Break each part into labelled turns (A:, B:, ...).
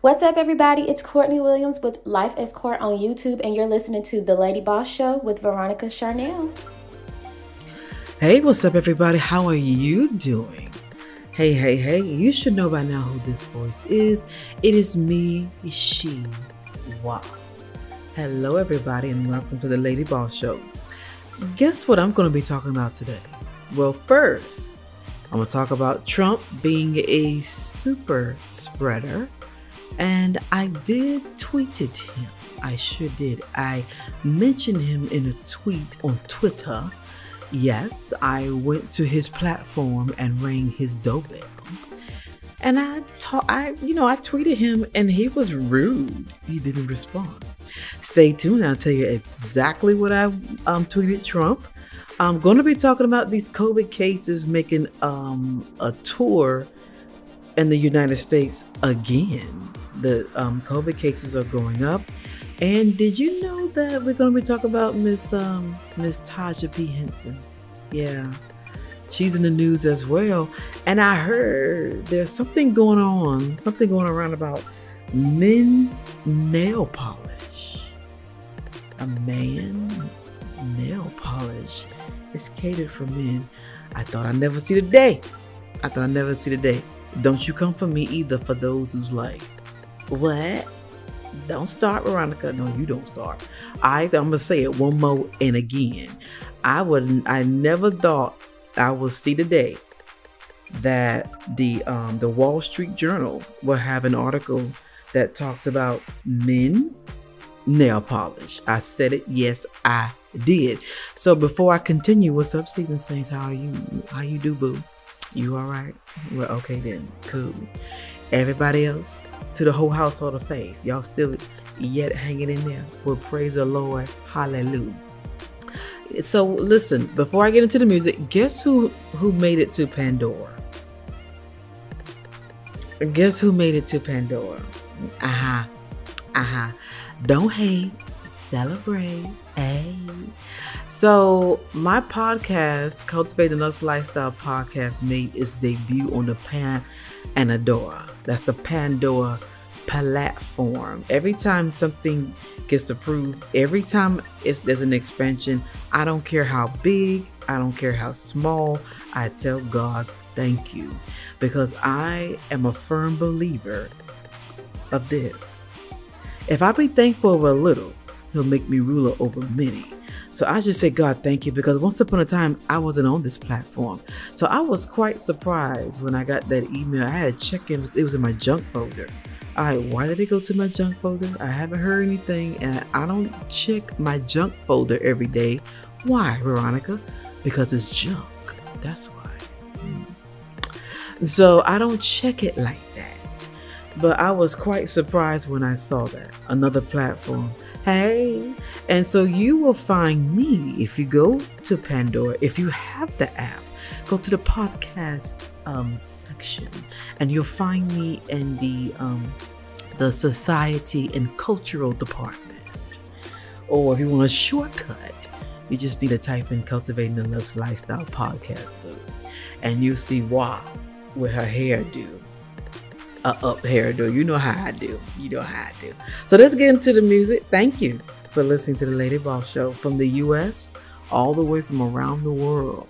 A: What's up, everybody? It's Courtney Williams with Life as Court on YouTube, and you're listening to The Lady Boss Show with Veronica Charnell.
B: Hey, what's up, everybody? How are you doing? Hey, hey, hey, you should know by now who this voice is. It is me, she, wow. Hello, everybody, and welcome to The Lady Boss Show. Guess what I'm going to be talking about today? Well, first, I'm going to talk about Trump being a super spreader. And I did tweeted him. I sure did. I mentioned him in a tweet on Twitter. Yes, I went to his platform and rang his doorbell. And I taught I you know, I tweeted him and he was rude. He didn't respond. Stay tuned, I'll tell you exactly what I um, tweeted Trump. I'm going to be talking about these COVID cases making um, a tour in the United States again. The um, COVID cases are going up. And did you know that we're going to be talking about Miss um, Miss Taraji P. Henson? Yeah, she's in the news as well. And I heard there's something going on, something going around about men nail polish. A man nail polish is catered for men. I thought I'd never see the day. I thought I'd never see the day. Don't you come for me either for those who's like, what? Don't start, Veronica. No, you don't start. I, I'm gonna say it one more and again. I would I never thought I would see the day that the um, the Wall Street Journal will have an article that talks about men nail polish. I said it. Yes, I did. So before I continue, what's up, season saints? How are you? How you do, boo? You all right? Well, okay then. Cool. Everybody else, to the whole household of faith, y'all still yet hanging in there. Well, praise the Lord. Hallelujah. So listen, before I get into the music, guess who who made it to Pandora? Guess who made it to Pandora? Aha. Uh-huh. Aha. Uh-huh. Don't hate, celebrate. Hey. So my podcast, Cultivate the Lux Lifestyle Podcast, made its debut on the Pan and Adora. That's the Pandora platform. Every time something gets approved, every time there's an expansion, I don't care how big, I don't care how small, I tell God thank you. Because I am a firm believer of this. If I be thankful over a little, he'll make me ruler over many. So I just say, God, thank you, because once upon a time I wasn't on this platform. So I was quite surprised when I got that email. I had to check in, it was in my junk folder. All right, why did it go to my junk folder? I haven't heard anything, and I don't check my junk folder every day. Why, Veronica? Because it's junk. That's why. So I don't check it like that. But I was quite surprised when I saw that. Another platform Hey, and so you will find me if you go to Pandora, if you have the app, go to the podcast um, section, and you'll find me in the um, the society and cultural department. Or if you want a shortcut, you just need to type in "Cultivating the Lux Lifestyle Podcast," and you'll see wow with her hairdo a up hairdo. You know how I do. You know how I do. So let's get into the music. Thank you for listening to the Lady Boss Show from the U.S. all the way from around the world.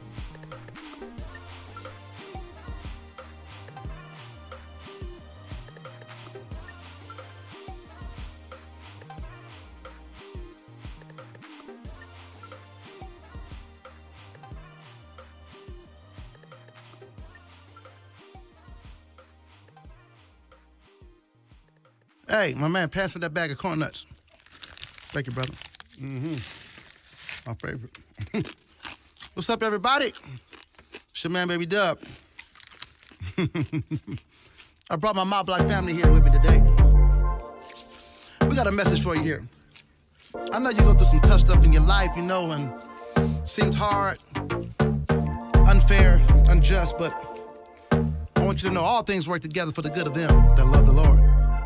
C: Hey, my man, pass me that bag of corn nuts. Thank you, brother. Mm-hmm. My favorite. What's up, everybody? It's your man, Baby Dub. I brought my Mob Black family here with me today. We got a message for you here. I know you go through some tough stuff in your life, you know, and seems hard, unfair, unjust, but I want you to know all things work together for the good of them that love the Lord.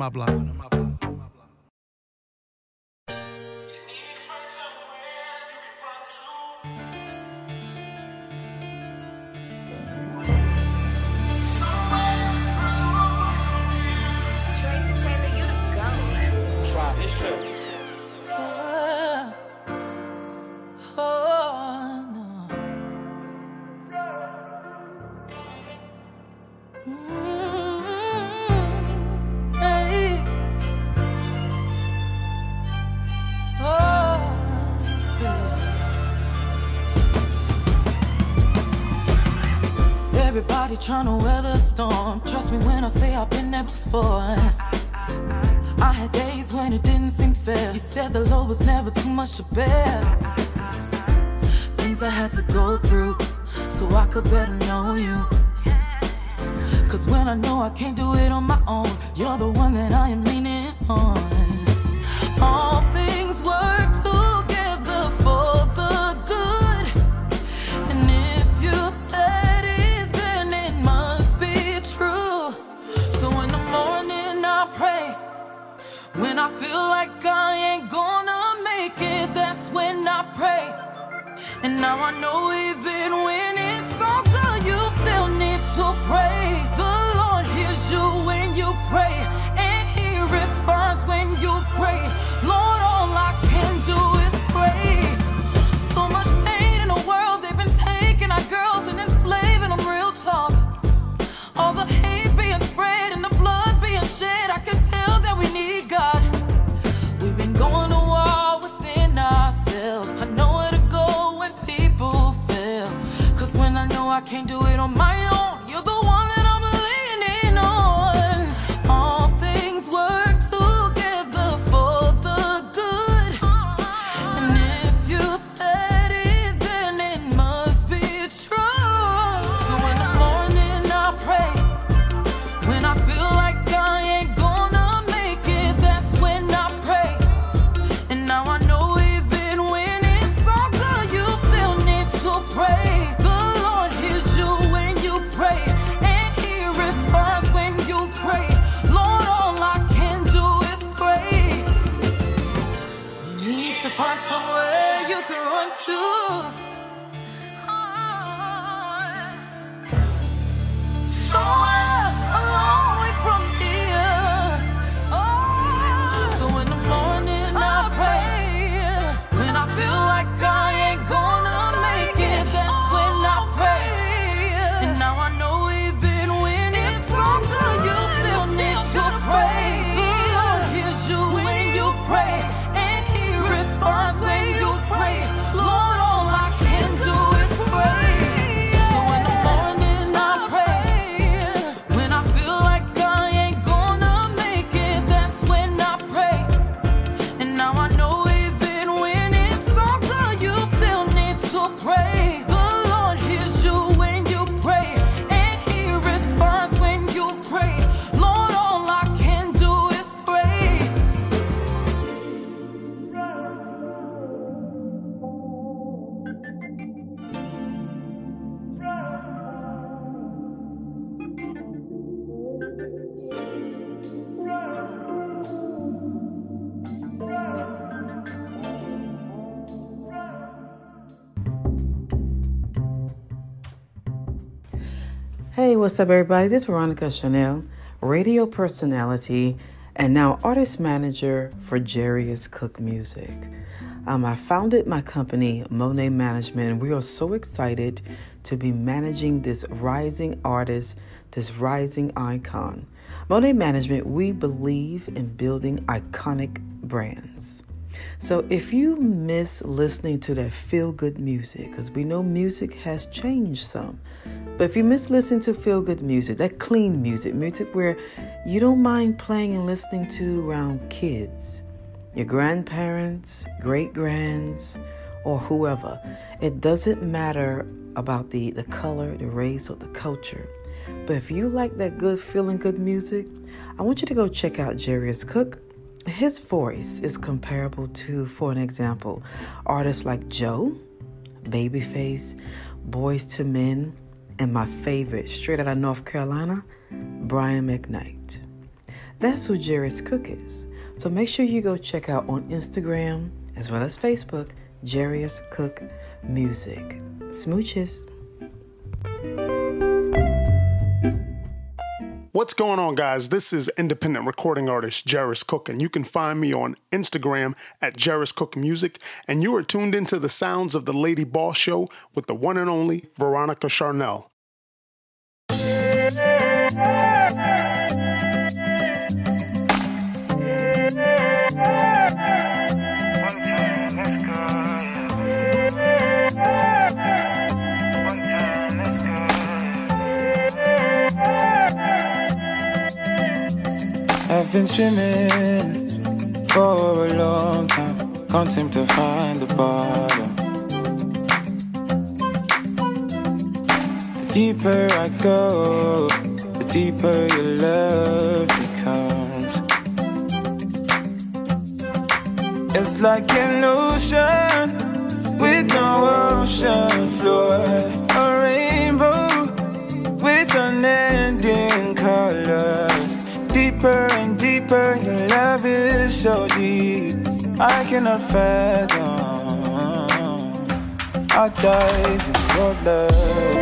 C: it's working.
D: Much to bear. Things I had to go through so I could better know you. Cause when I know I can't do it on my own, you're the one that I am now I know even
B: what's up, everybody? This is Veronica Charnell, radio personality, and now artist manager for Jarius Cook Music. Um, I founded my company, Monet Management, and we are so excited to be managing this rising artist, this rising icon. Monet Management, we believe in building iconic brands. So if you miss listening to that feel good music, because we know music has changed some, but if you miss listening to feel good music, that clean music, music where you don't mind playing and listening to around kids, your grandparents, great grands, or whoever, it doesn't matter about the, the color, the race, or the culture. But if you like that good feeling good music, I want you to go check out Jarius Cook. His voice is comparable to, for an example, artists like Joe, Babyface, Boyz II Men, and my favorite, straight out of North Carolina, Brian McKnight. That's who Jarius Cook is. So make sure you go check out on Instagram as well as Facebook, Jarius Cook Music. Smooches.
E: What's going on, guys? This is independent recording artist Jarris Cook, and you can find me on Instagram at Jarris Cook Music. And you are tuned into the sounds of the Lady Boss Show with the one and only Veronica
F: Charnell.
G: I've been swimming for a long time, can't seem to find the bottom. The deeper I go, the deeper your love becomes. It's like an ocean with no ocean floor, a rainbow with unending colors. Deeper and deeper, your love is so deep. I cannot fathom. I dive in your love.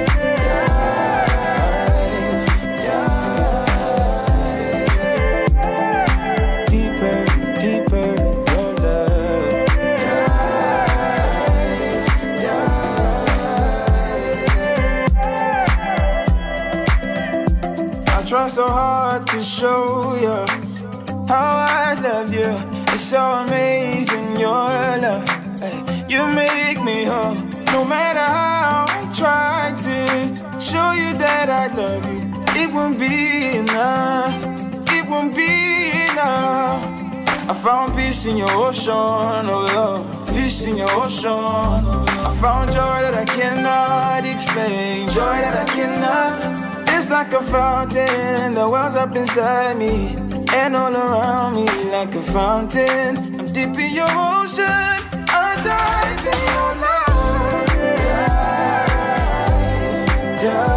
G: Try so hard to show you how I love you. It's so amazing your love. You make me whole. No matter how I try to show you that I love you, it won't be enough. It won't be enough. I found peace in your ocean, oh love. Peace in your ocean. I found joy that I cannot explain. Joy that I cannot. Like a fountain the wells up inside me and all around me like a fountain. I'm deep in your ocean. I dive in your. Dive, dive.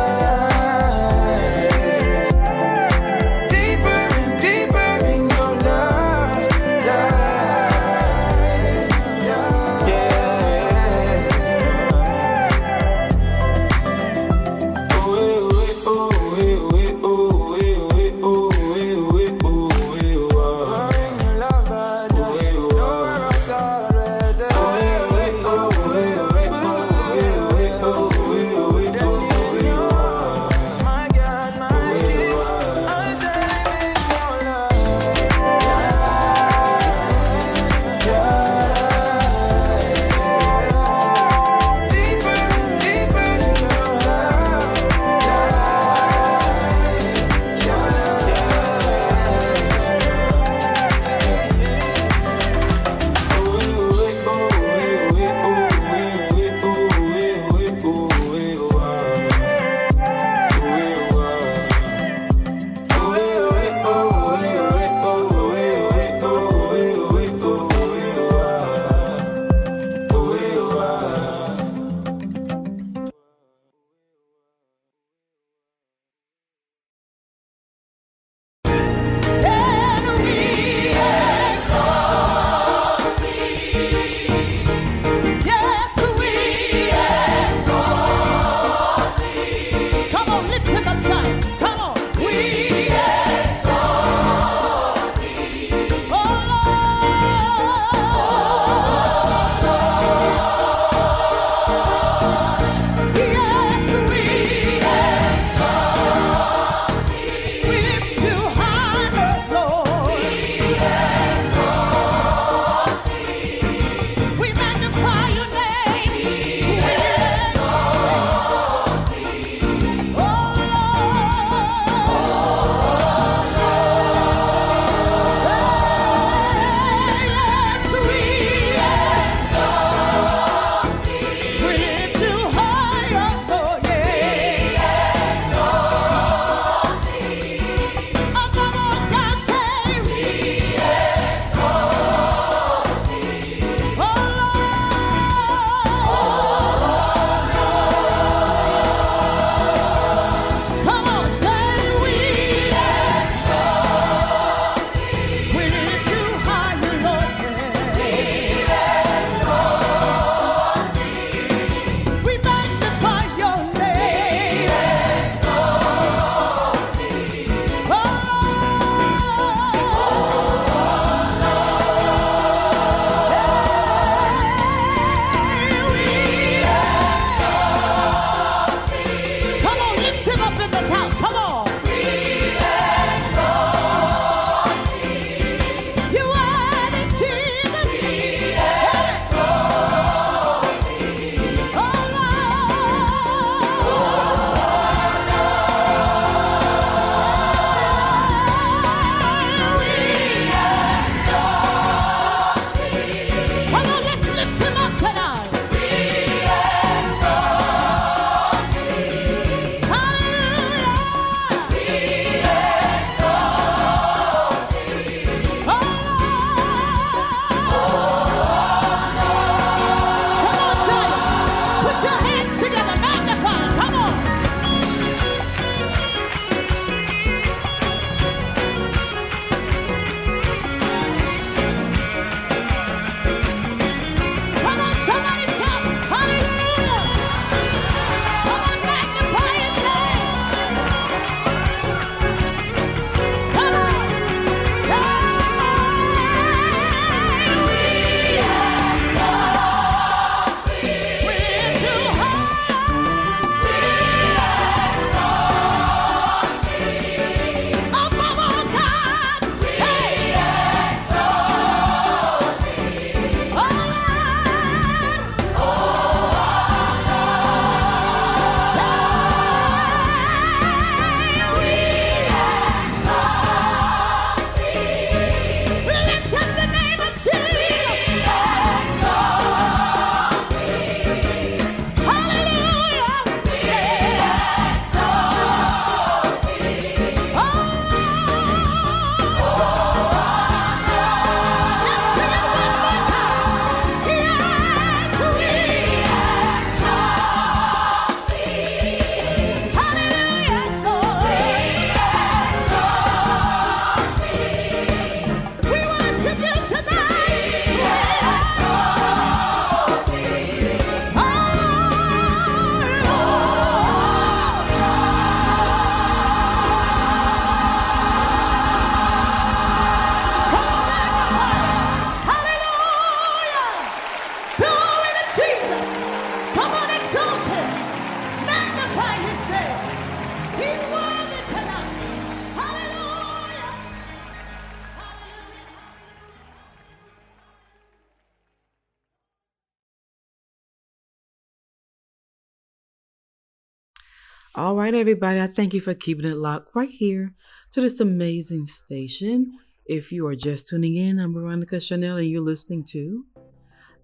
B: All right, everybody. I thank you for keeping it locked right here to this amazing station. If you are just tuning in, I'm Veronica Charnell, and you're listening to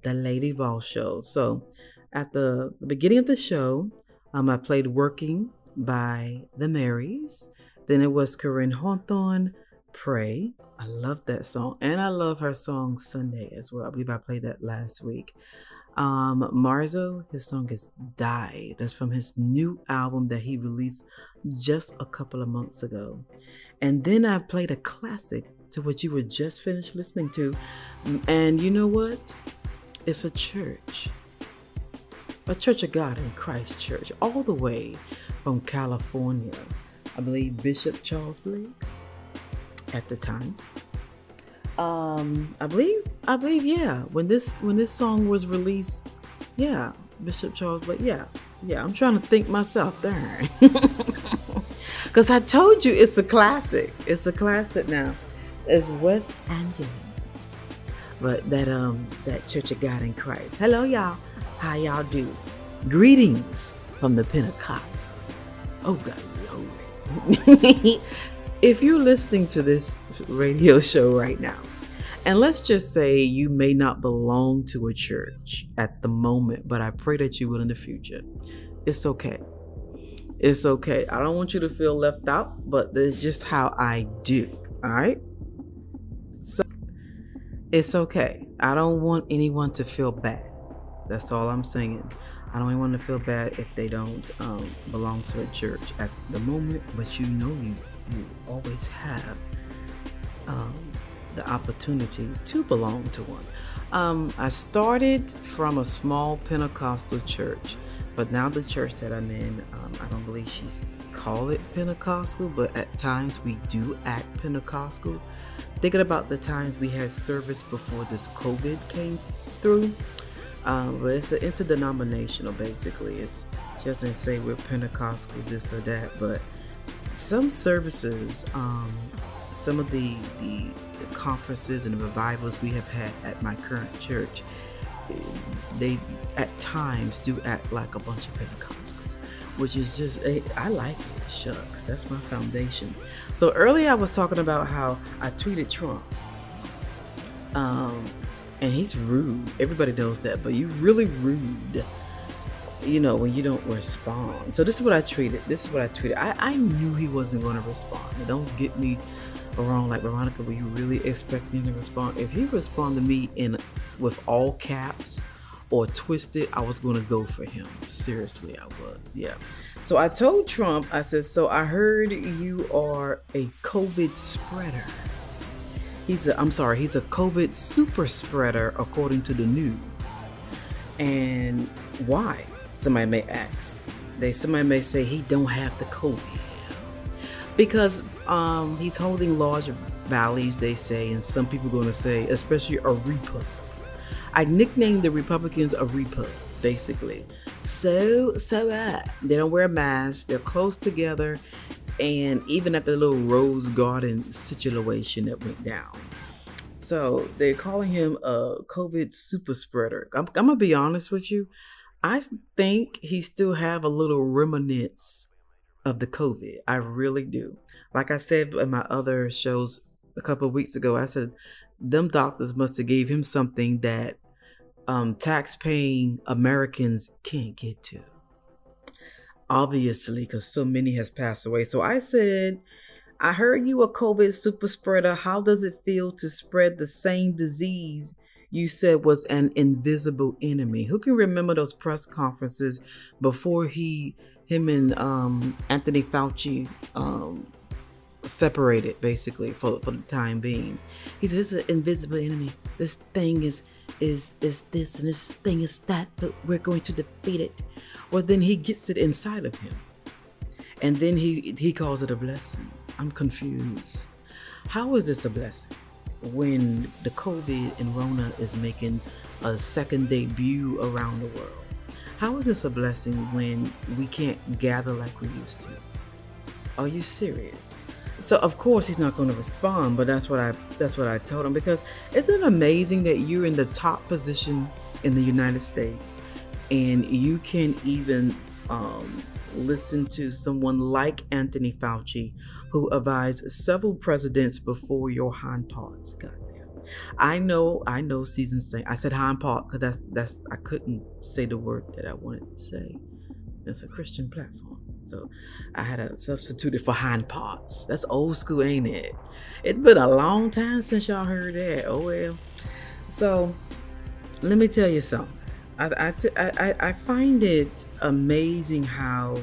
B: the Lady Boss Show. So, at the, beginning of the show, um, I played "Working" by the Marys. Then it was Koryn Hawthorne, "Pray." I love that song, and I love her song "Sunday" as well. I believe I played that last week. Um, Marzo, his song is Die. That's from his new album that he released just a couple of months ago. And then I've played a classic to what you were just finished listening to. And you know what? It's a church. A Church of God in Christ Church, all the way from California. I believe Bishop Charles Blake's at the time um i believe i believe yeah when this when this song was released yeah bishop charles but yeah yeah i'm trying to think myself there. Because i told you it's a classic it's a classic now. It's west angeles but that um that church of god in christ. Hello y'all. How y'all do? Greetings from the pentecostals. Oh god Lord. if you're listening to this radio show right now, and let's just say you may not belong to a church at the moment, but I pray that you will in the future. It's okay. It's okay. I don't want you to feel left out, but that's just how I do. All right? So it's okay. I don't want anyone to feel bad. That's all I'm saying. I don't want to feel bad if they don't um, belong to a church at the moment, but you know you you always have um, the opportunity to belong to one. Um, I started from a small Pentecostal church, but now the church that I'm in, um, I don't believe she's call it Pentecostal, but at times we do act Pentecostal. Thinking about the times we had service before this COVID came through, um, but it's an interdenominational basically. It's she doesn't say we're Pentecostal this or that, but some services, um, some of the, the conferences and revivals we have had at my current church, they at times do act like a bunch of Pentecostals, which is just I like it. Shucks, that's my foundation. So earlier I was talking about how I tweeted Trump. Um, and he's rude. Everybody knows that, but you really rude you know, when you don't respond. So this is what I treated. This is what I tweeted. I, I knew he wasn't going to respond. don't get me wrong. Like Veronica, were you really expecting him to respond? If he responded to me in with all caps or twisted, I was going to go for him. Seriously, I was. Yeah. So I told Trump. I said, "So I heard you are a COVID spreader." He's a. I'm sorry. He's a COVID super spreader, according to the news. And why? Somebody may ask. They somebody may say he don't have the COVID because um, he's holding large rallies. They say, and some people going to say, especially a Repub. I nicknamed the Republicans a Repub, basically. So so uh, they don't wear masks. They're close together, and even at the little Rose Garden situation that went down. So they're calling him a COVID super spreader. I'm, I'm gonna be honest with you. I think he still have a little remnants of the COVID. I really do. Like I said in my other shows a couple weeks ago, I said them doctors must have gave him something that um, tax-paying Americans can't get to. Obviously, because so many has passed away. So I said, I heard you a COVID super spreader. How does it feel to spread the same disease you said was an invisible enemy. Who can remember those press conferences before he, him and um, Anthony Fauci um, separated basically for, for the time being? He said, "It's an invisible enemy. This thing is is is this and this thing is that, but we're going to defeat it." Well, then he gets it inside of him, and then he he calls it a blessing. I'm confused. How is this a blessing? When the COVID and Rona is making a second debut around the world? How is this a blessing when we can't gather like we used to? Are you serious? So of course he's not going to respond, but that's what I that's what I told him because isn't it amazing that you're in the top position in the United States and you can even um, listen to someone like Anthony Fauci, who advised several presidents before your hind parts there. I know, I know, season saying I said hind part because that's that's I couldn't say the word that I wanted to say. It's a Christian platform. So I had to substitute it for hind parts. That's old school, ain't it? It's been a long time since y'all heard that. Oh well. So let me tell you something. I, I, I, I find it amazing how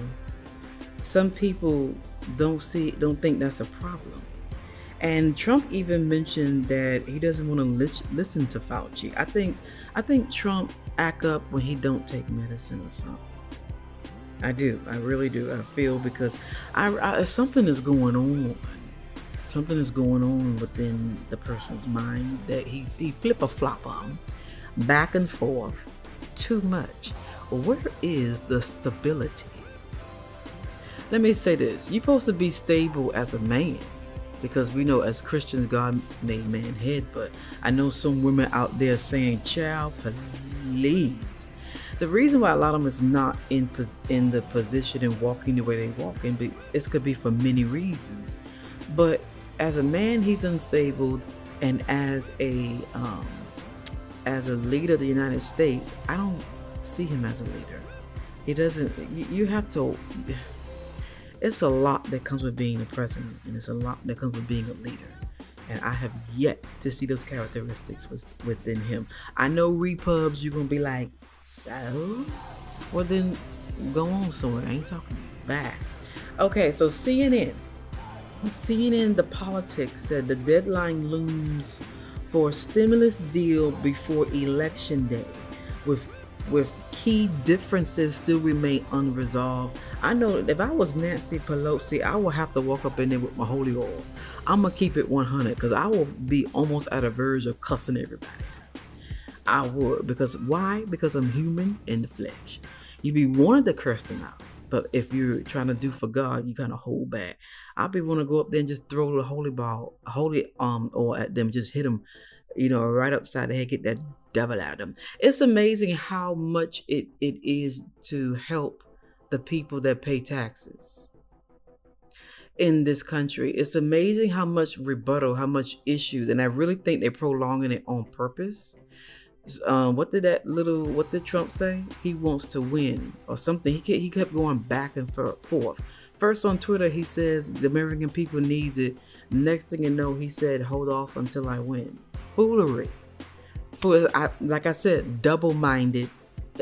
B: some people don't see don't think that's a problem. And Trump even mentioned that he doesn't want to lis- listen to Fauci. I think I think Trump act up when he don't take medicine or something. I do. I really do. I feel because I, I something is going on. Something is going on within the person's mind that he he flip a flop on, back and forth, too much. Where is the stability? Let me say this: you're supposed to be stable as a man, because we know as Christians God made man head. But I know some women out there saying, "Child, please." the reason why a lot of them is not in in the position and walking the way they walk be- it could be for many reasons. But as a man, he's unstable, and as a um, as a leader of the United States, I don't see him as a leader. He doesn't. You, you have to. It's a lot that comes with being a president, and it's a lot that comes with being a leader. And I have yet to see those characteristics was, within him. I know repubs, you're gonna be like, so? Well, then go on somewhere. I ain't talking back. Okay, so CNN. CNN, the politics said the deadline looms for a stimulus deal before election day, with with key differences still remain unresolved. I know if I was Nancy Pelosi, I would have to walk up in there with my holy oil. I'm gonna keep it 100 because I will be almost at a verge of cussing everybody. I would because why? Because I'm human in the flesh. You'd be wanting to curse them out, but if you're trying to do for God, you kind of hold back. I'd be want to go up there and just throw the holy ball, holy um, or at them, just hit them, you know, right upside the head, get that devil out of them. It's amazing how much it it is to help the people that pay taxes in this country. It's amazing how much rebuttal, how much issues, and I really think they're prolonging it on purpose um, what did that little what did Trump say? He wants to win or something. He kept, he kept going back and forth. First on Twitter, he says the American people needs it. Next thing you know, he said, "Hold off until I win." Foolery. For I, like I said, double-minded.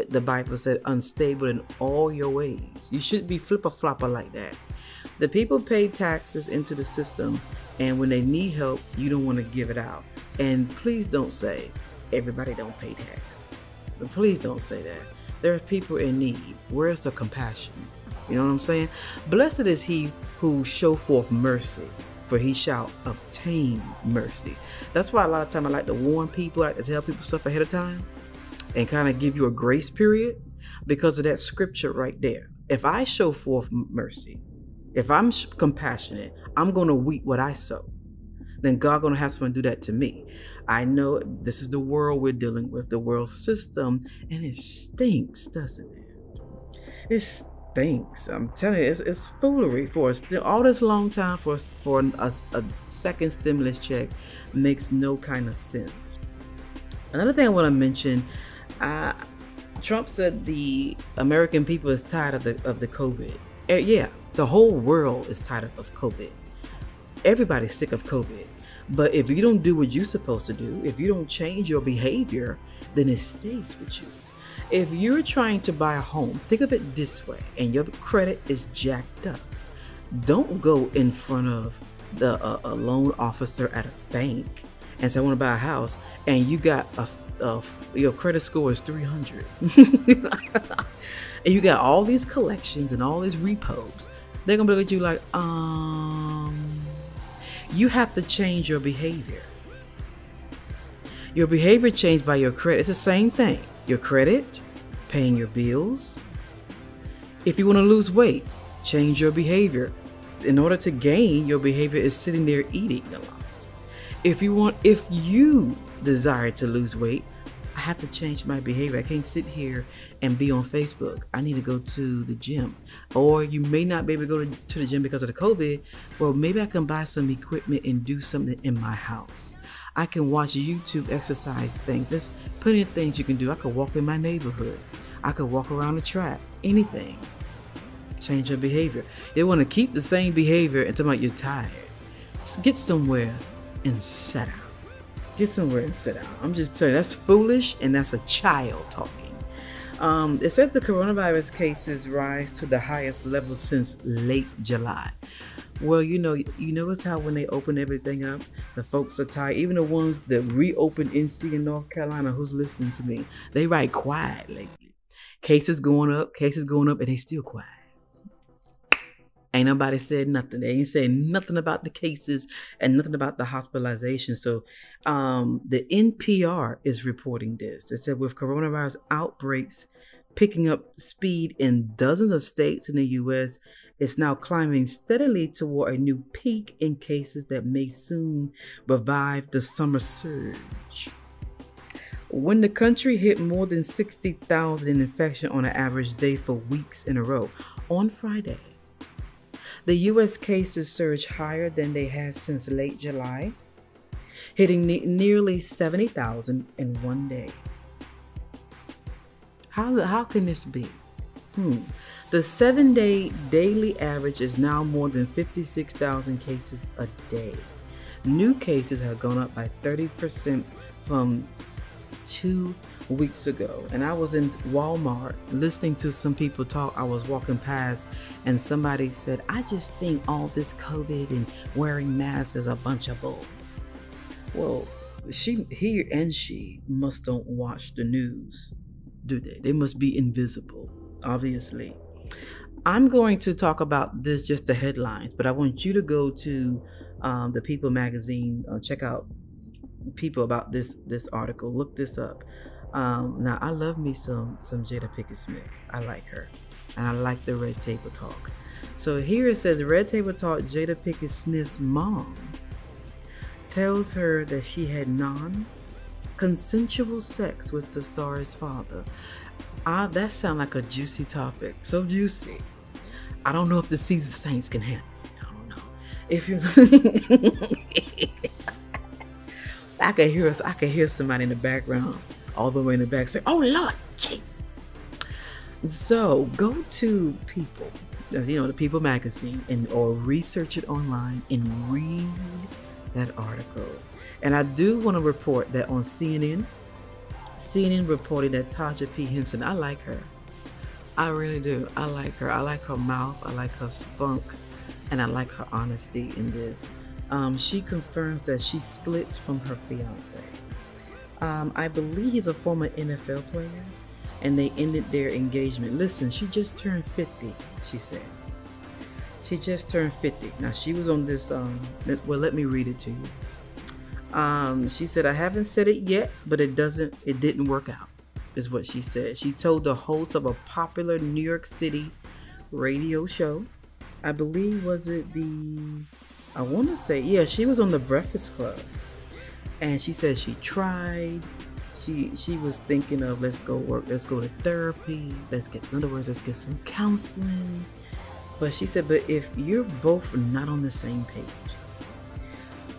B: The Bible said, "Unstable in all your ways." You should be flipper flopper like that. The people pay taxes into the system, and when they need help, you don't want to give it out. And please don't say everybody don't pay tax. But please don't say that. There are people in need. Where's the compassion? You know what I'm saying? Blessed is he who show forth mercy, for he shall obtain mercy. That's why a lot of time I like to warn people, I like to tell people stuff ahead of time and kind of give you a grace period because of that scripture right there. If I show forth mercy, if I'm compassionate, I'm going to weep what I sow then God gonna have someone do that to me. I know this is the world we're dealing with, the world system, and it stinks, doesn't it? It. I'm telling you, it's, it's foolery for us. All this long time for us, for a, a second stimulus check makes no kind of sense. Another thing I want to mention, uh, Trump said the American people is tired of the of the COVID. Uh, yeah, the whole world is tired of COVID everybody's sick of COVID. But if you don't do what you're supposed to do, if you don't change your behavior, then it stays with you. If you're trying to buy a home, think of it this way, and your credit is jacked up. Don't go in front of the uh, a loan officer at a bank and say I want to buy a house, and you got a, a your credit score is 300, and you got all these collections and all these repos. They're gonna look at you like, um you have to change your behavior. Your behavior changed by your credit. It's the same thing. Your credit, paying your bills. If you want to lose weight, change your behavior. In order to gain, your behavior is sitting there eating a lot. If you want if you desire to lose weight, I have to change my behavior. I can't sit here and be on Facebook. I need to go to the gym. Or you may not be able to go to, the gym because of the COVID. Well, maybe I can buy some equipment and do something in my house. I can watch YouTube exercise things. There's plenty of things you can do. I could walk in my neighborhood. I could walk around the track. Anything. Change your behavior. They want to keep the same behavior until you're tired. Get somewhere and sit down. Get somewhere and sit down. I'm just telling you, that's foolish and that's a child talking. Um, it says the coronavirus cases rise to the highest level since late July. Well, you know, you notice how when they open everything up, the folks are tired. Even the ones that reopened NC in North Carolina, who's listening to me, they write quiet lately. Cases going up, cases going up, and they still quiet. Ain't nobody said nothing. They ain't saying nothing about the cases and nothing about the hospitalization. So um, the NPR is reporting this. They said with coronavirus outbreaks picking up speed in dozens of states in the U.S., it's now climbing steadily toward a new peak in cases that may soon revive the summer surge. When the country hit more than 60,000 in infection on an average day for weeks in a row on Friday, the U.S. cases surged higher than they had since late July, hitting ne- nearly 70,000 in one day. How, how can this be? Hmm. The seven day daily average is now more than 56,000 cases a day. New cases have gone up by 30% from two weeks ago and I was in Walmart listening to some people talk. I was walking past and somebody said, I just think all this COVID and wearing masks is a bunch of bull. Well, she he and she must don't watch the news, do they? They must be invisible, obviously. I'm going to talk about this just the headlines, but I want you to go to um, the People magazine, uh, check out people about this this article. Look this up. Um, now I love me some some Jada Pinkett Smith. I like her, and I like the Red Table Talk. So here it says Red Table Talk. Jada Pinkett Smith's mom tells her that she had non-consensual sex with the star's father. Ah, that sounds like a juicy topic. So juicy. I don't know if the Season Saints can handle it. I don't know. If you I can hear us, I can hear somebody in the background, all the way in the back, say, "Oh Lord, Jesus!" So go to People, uh, you know, the People magazine, and or research it online and read that article. And I do want to report that on CNN, CNN reported that Taraji P Henson, I like her. I really do. I like her. I like her mouth. I like her spunk, and I like her honesty in this. Um, she confirms that she splits from her fiance. Um, I believe he's a former NFL player, and they ended their engagement. Listen, she just turned 50, she said. She just turned 50. Now, she was on this, um, well, let me read it to you. Um, she said, I haven't said it yet, but it doesn't, it didn't work out, is what she said. She told the host of a popular New York City radio show, I believe, was it the I want to say, yeah, she was on the Breakfast Club, and she said she tried. She she was thinking of let's go work, let's go to therapy, let's get other words, let's get some counseling. But she said, but if you're both not on the same page,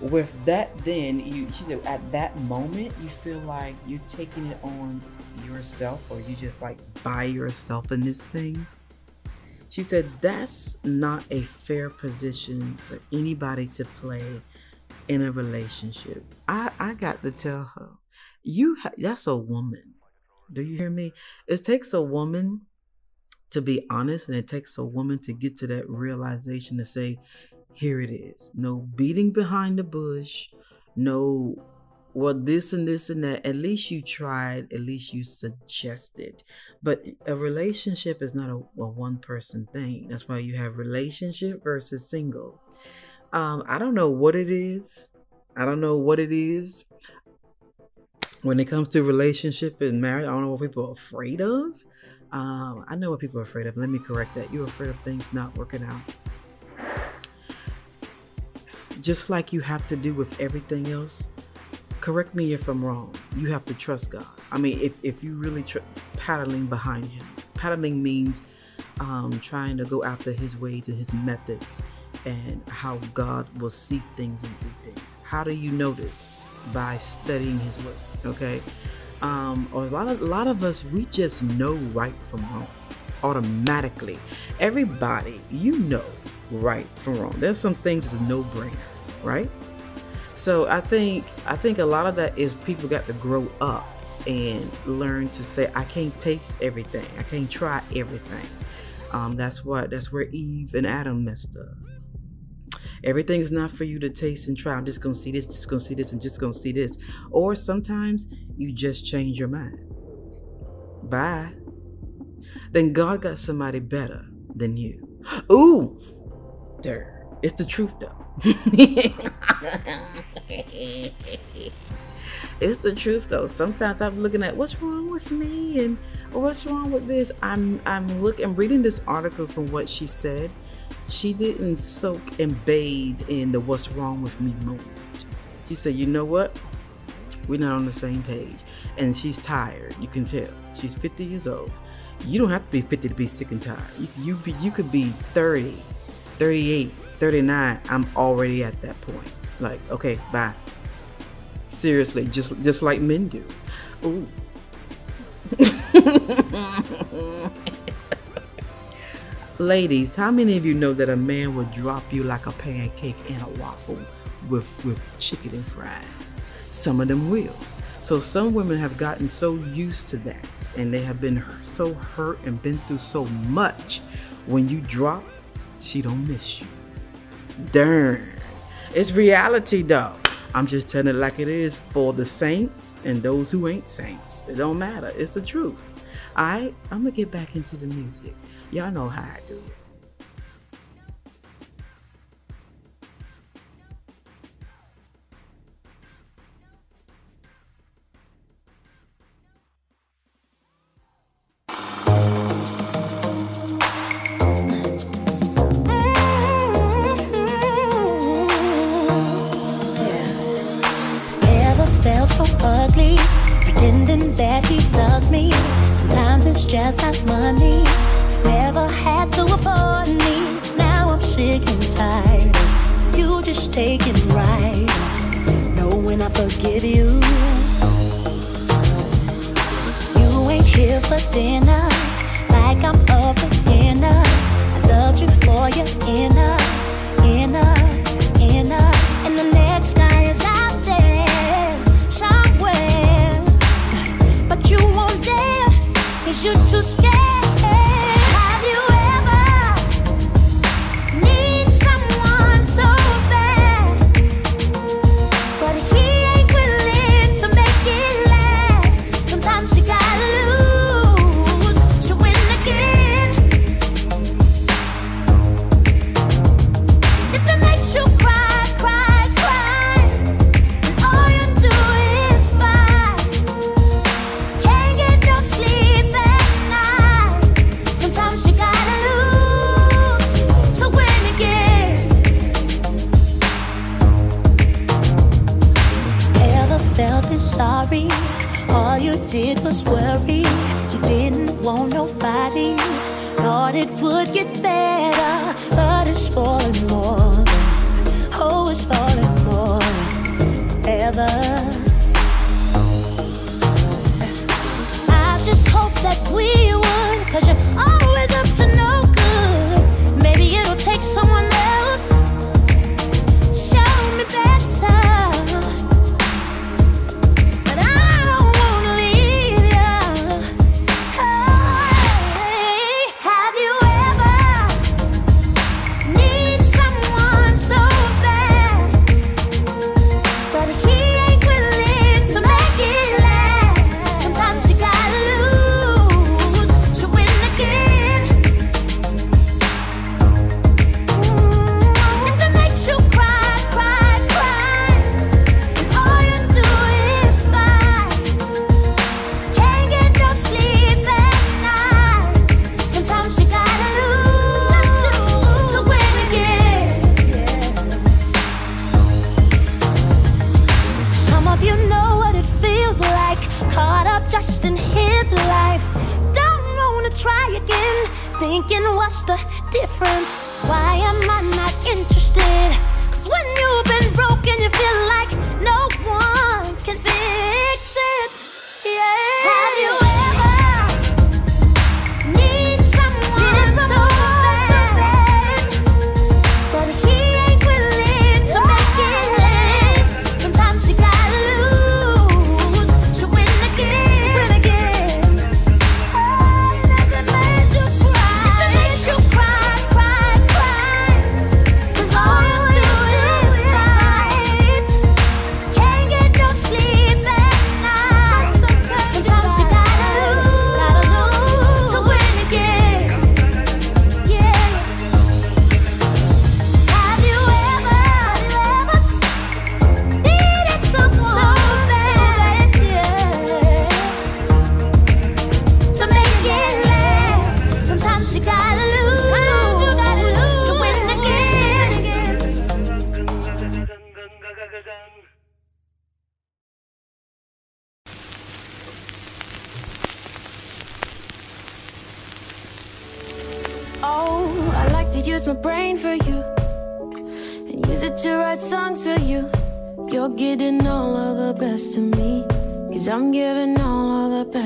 B: with that, then you she said at that moment you feel like you're taking it on yourself, or you just like by yourself in this thing. She said that's not a fair position for anybody to play in a relationship. I, I got to tell her, you ha- that's a woman. Do you hear me? It takes a woman to be honest, and it takes a woman to get to that realization to say, here it is. No beating behind the bush. No, well, this and this and that. At least you tried. At least you suggested. But a relationship is not a, a one person thing. That's why you have relationship versus single. Um, I don't know what it is. I don't know what it is when it comes to relationship and marriage. I don't know what people are afraid of. Um, I know what people are afraid of. Let me correct that. You're afraid of things not working out. Just like you have to do with everything else, correct me if I'm wrong. You have to trust God. I mean, if, if you really tr- paddling behind Him, paddling means um, trying to go after His ways and His methods and how God will see things and do things. How do you this? By studying His Word. Okay. Um, or a lot of a lot of us we just know right from wrong automatically. Everybody, you know right from wrong. There's some things that's a no-brainer, right? So I think I think a lot of that is people got to grow up and learn to say I can't taste everything. I can't try everything. Um, that's what that's where Eve and Adam messed up. Everything is not for you to taste and try. I'm just gonna see this, just gonna see this, and just gonna see this. Or sometimes you just change your mind. Bye. Then God got somebody better than you. Ooh, there. It's the truth though. it's the truth though. Sometimes I'm looking at what's wrong with me and oh, what's wrong with this. I'm I'm looking I'm reading this article from what she said. She didn't soak and bathe in the what's wrong with me moment. She said, you know what? We're not on the same page. And she's tired. You can tell. She's 50 years old. You don't have to be 50 to be sick and tired. You, you, you could be 30, 38, 39. I'm already at that point. Like, okay, bye. Seriously, just just like men do. Ooh. Ladies, how many of you know that a man will drop you like a pancake in a waffle with with chicken and fries? Some of them will. So some women have gotten so used to that and they have been so hurt and been through so much. When you drop, she don't miss you. Darn. It's reality though. I'm just telling it like it is for the saints and those who ain't saints. It don't matter. It's the truth. Alright, I'm gonna get back into the music. Y'all know how I do it.
H: That we would, cause you're always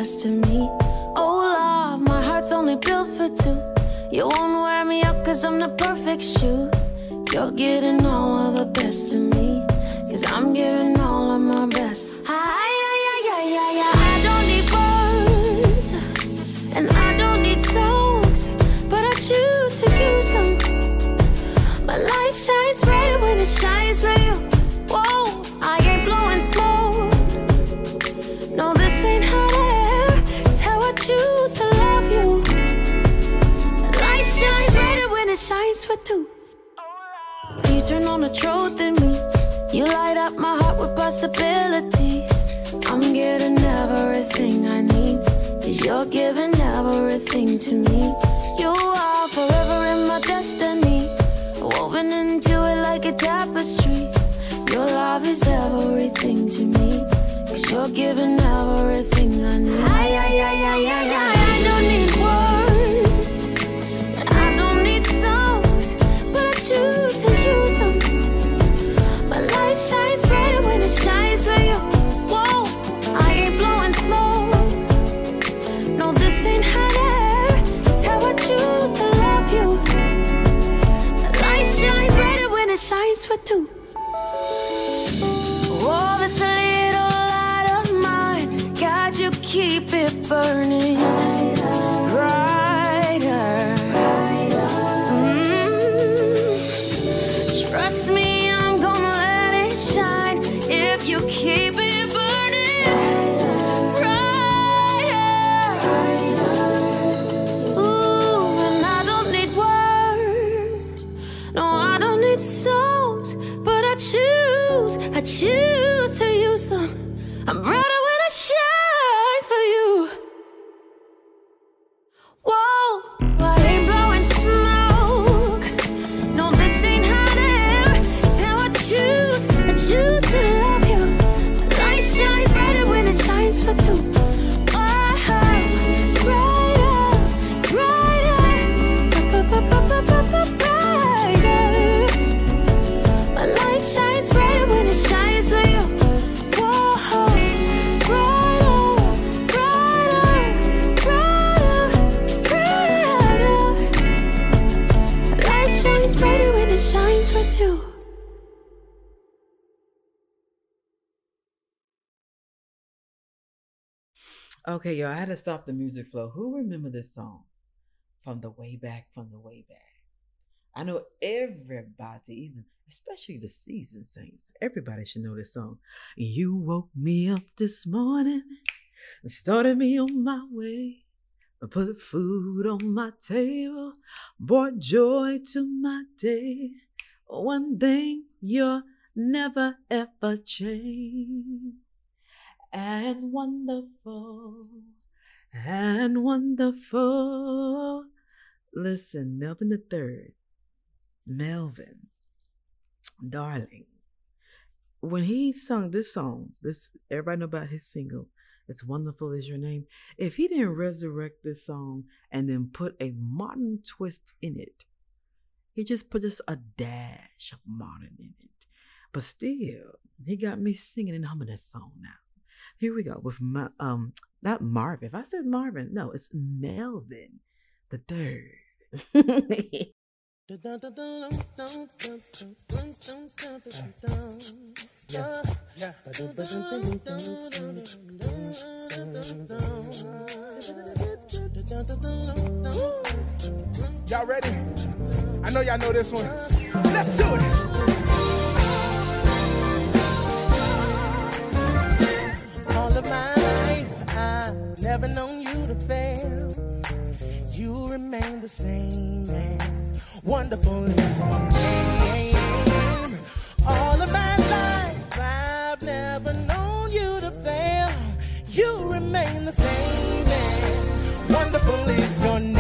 H: us to me.
I: Oh
J: Lord, my heart's only built for two. You won't wear me out cause I'm the perfect shoe. You're getting all of the best of me. Cause I'm giving on the truth in me. You light up my heart with possibilities. I'm getting everything I need. Cause you're giving everything to me. You are forever in my destiny. Woven into it like a tapestry. Your love is everything to me. Cause you're giving everything I need. I shines brighter when it shines for two.
B: Okay, y'all, I had to stop the music flow. Who remember this song? From the way back, from the way back. I know everybody, even especially the Season saints, everybody should know this song. You woke me up this morning and started me on my way put food on my table, brought joy to my day. One thing you'll never ever change. And wonderful, and wonderful. Listen, Melvin the Third, Melvin, darling. When he sung this song, this everybody know about his single, it's wonderful is your name. If he didn't resurrect this song and then put a modern twist in it, he just put just a dash of modern in it. But still, he got me singing and humming that song now. Here we go with my, um not Marvin. If I said Marvin, no, it's Melvin the third.
G: Y'all ready? I know y'all know this one. Let's do it.
K: All of my life, I've never known you to fail. You remain the same man. Wonderful is your name. Wonderful is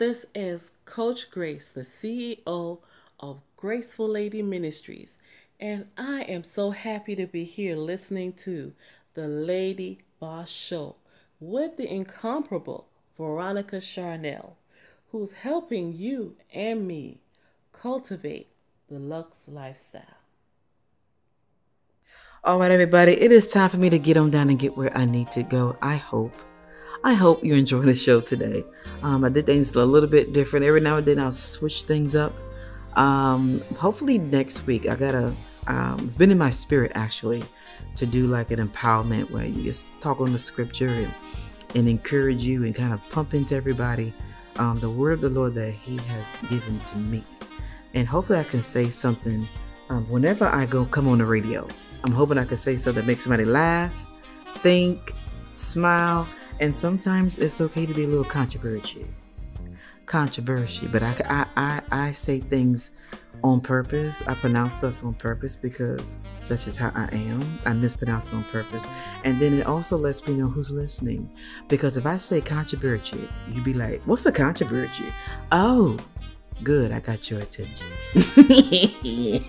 L: this is Coach Grace, the CEO of Graceful Lady Ministries, and I am so happy to be here listening to the Lady Boss Show with the incomparable Veronica Charnell, who's helping you and me cultivate the Lux lifestyle.
B: All right, everybody, it is time for me to get on down and get where I need to go. I hope. I hope you're enjoying the show today. Um, I did things a little bit different. Every now and then I'll switch things up. Um, hopefully next week I gotta. Um, it's been in my spirit actually to do like an empowerment where you just talk on the scripture and, and encourage you and kind of pump into everybody um, the word of the Lord that He has given to me. And hopefully I can say something um, whenever I go come on the radio. I'm hoping I can say something that makes somebody laugh, think, smile, and sometimes it's okay to be a little controversial. Controversial, but I, I, I, I say things on purpose. I pronounce stuff on purpose because that's just how I am. I mispronounce it on purpose. And then it also lets me know who's listening. Because if I say controversial, you'd be like, what's a controversy? Oh, good. I got your attention.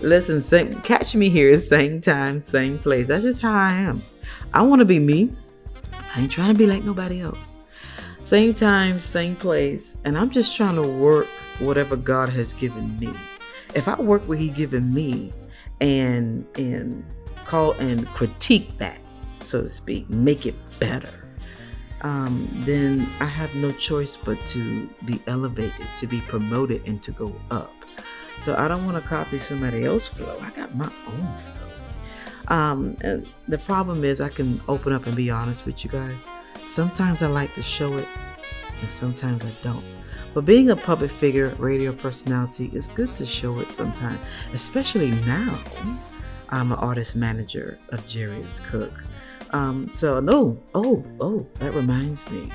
B: Listen, same, catch me here, same time, same place. That's just how I am. I want to be me. I ain't trying to be like nobody else. Same time, same place, and I'm just trying to work whatever God has given me. If I work what He given me, and and call and critique that, so to speak, make it better, um, then I have no choice but to be elevated, to be promoted, and to go up. So I don't want to copy somebody else's flow. I got my own flow. Um, the problem is, I can open up and be honest with you guys. Sometimes I like to show it, and sometimes I don't. But being a public figure, radio personality, it's good to show it sometimes, especially now. I'm an artist manager of Jerry's Cook. Um, so, no, oh, oh, that reminds me.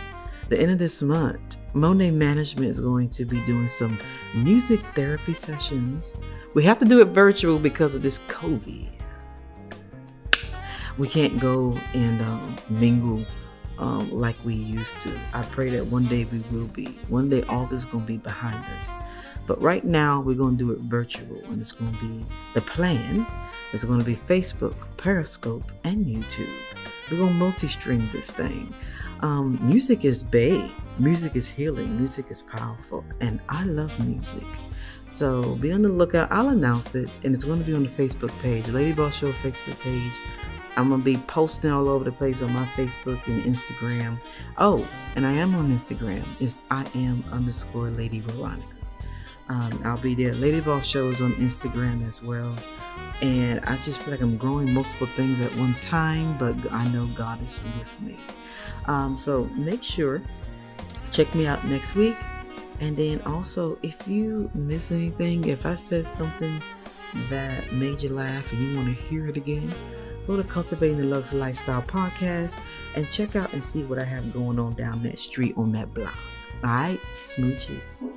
B: The end of this month, Monet Management is going to be doing some music therapy sessions. We have to do it virtual because of this COVID. We can't go and um, mingle um, like we used to. I pray that one day we will be. One day all this is going to be behind us. But right now we're going to do it virtual, and it's going to be the plan. It's going to be Facebook, Periscope, and YouTube. We're going to multi-stream this thing. Um, music is big. Music is healing. Music is powerful, and I love music. So be on the lookout. I'll announce it, and it's going to be on the Facebook page, Lady Boss Show Facebook page. I'm gonna be posting all over the place on my Facebook and Instagram. Oh, and I am on Instagram. It's I am underscore Lady Veronica. Um, I'll be there. Lady Boss Show is on Instagram as well. And I just feel like I'm growing multiple things at one time, but I know God is with me. Um, so make sure check me out next week. And then also, if you miss anything, if I said something that made you laugh and you want to hear it again, go to Cultivating the Lux Lifestyle podcast and check out and see what I have going on down that street on that block. All right, smooches.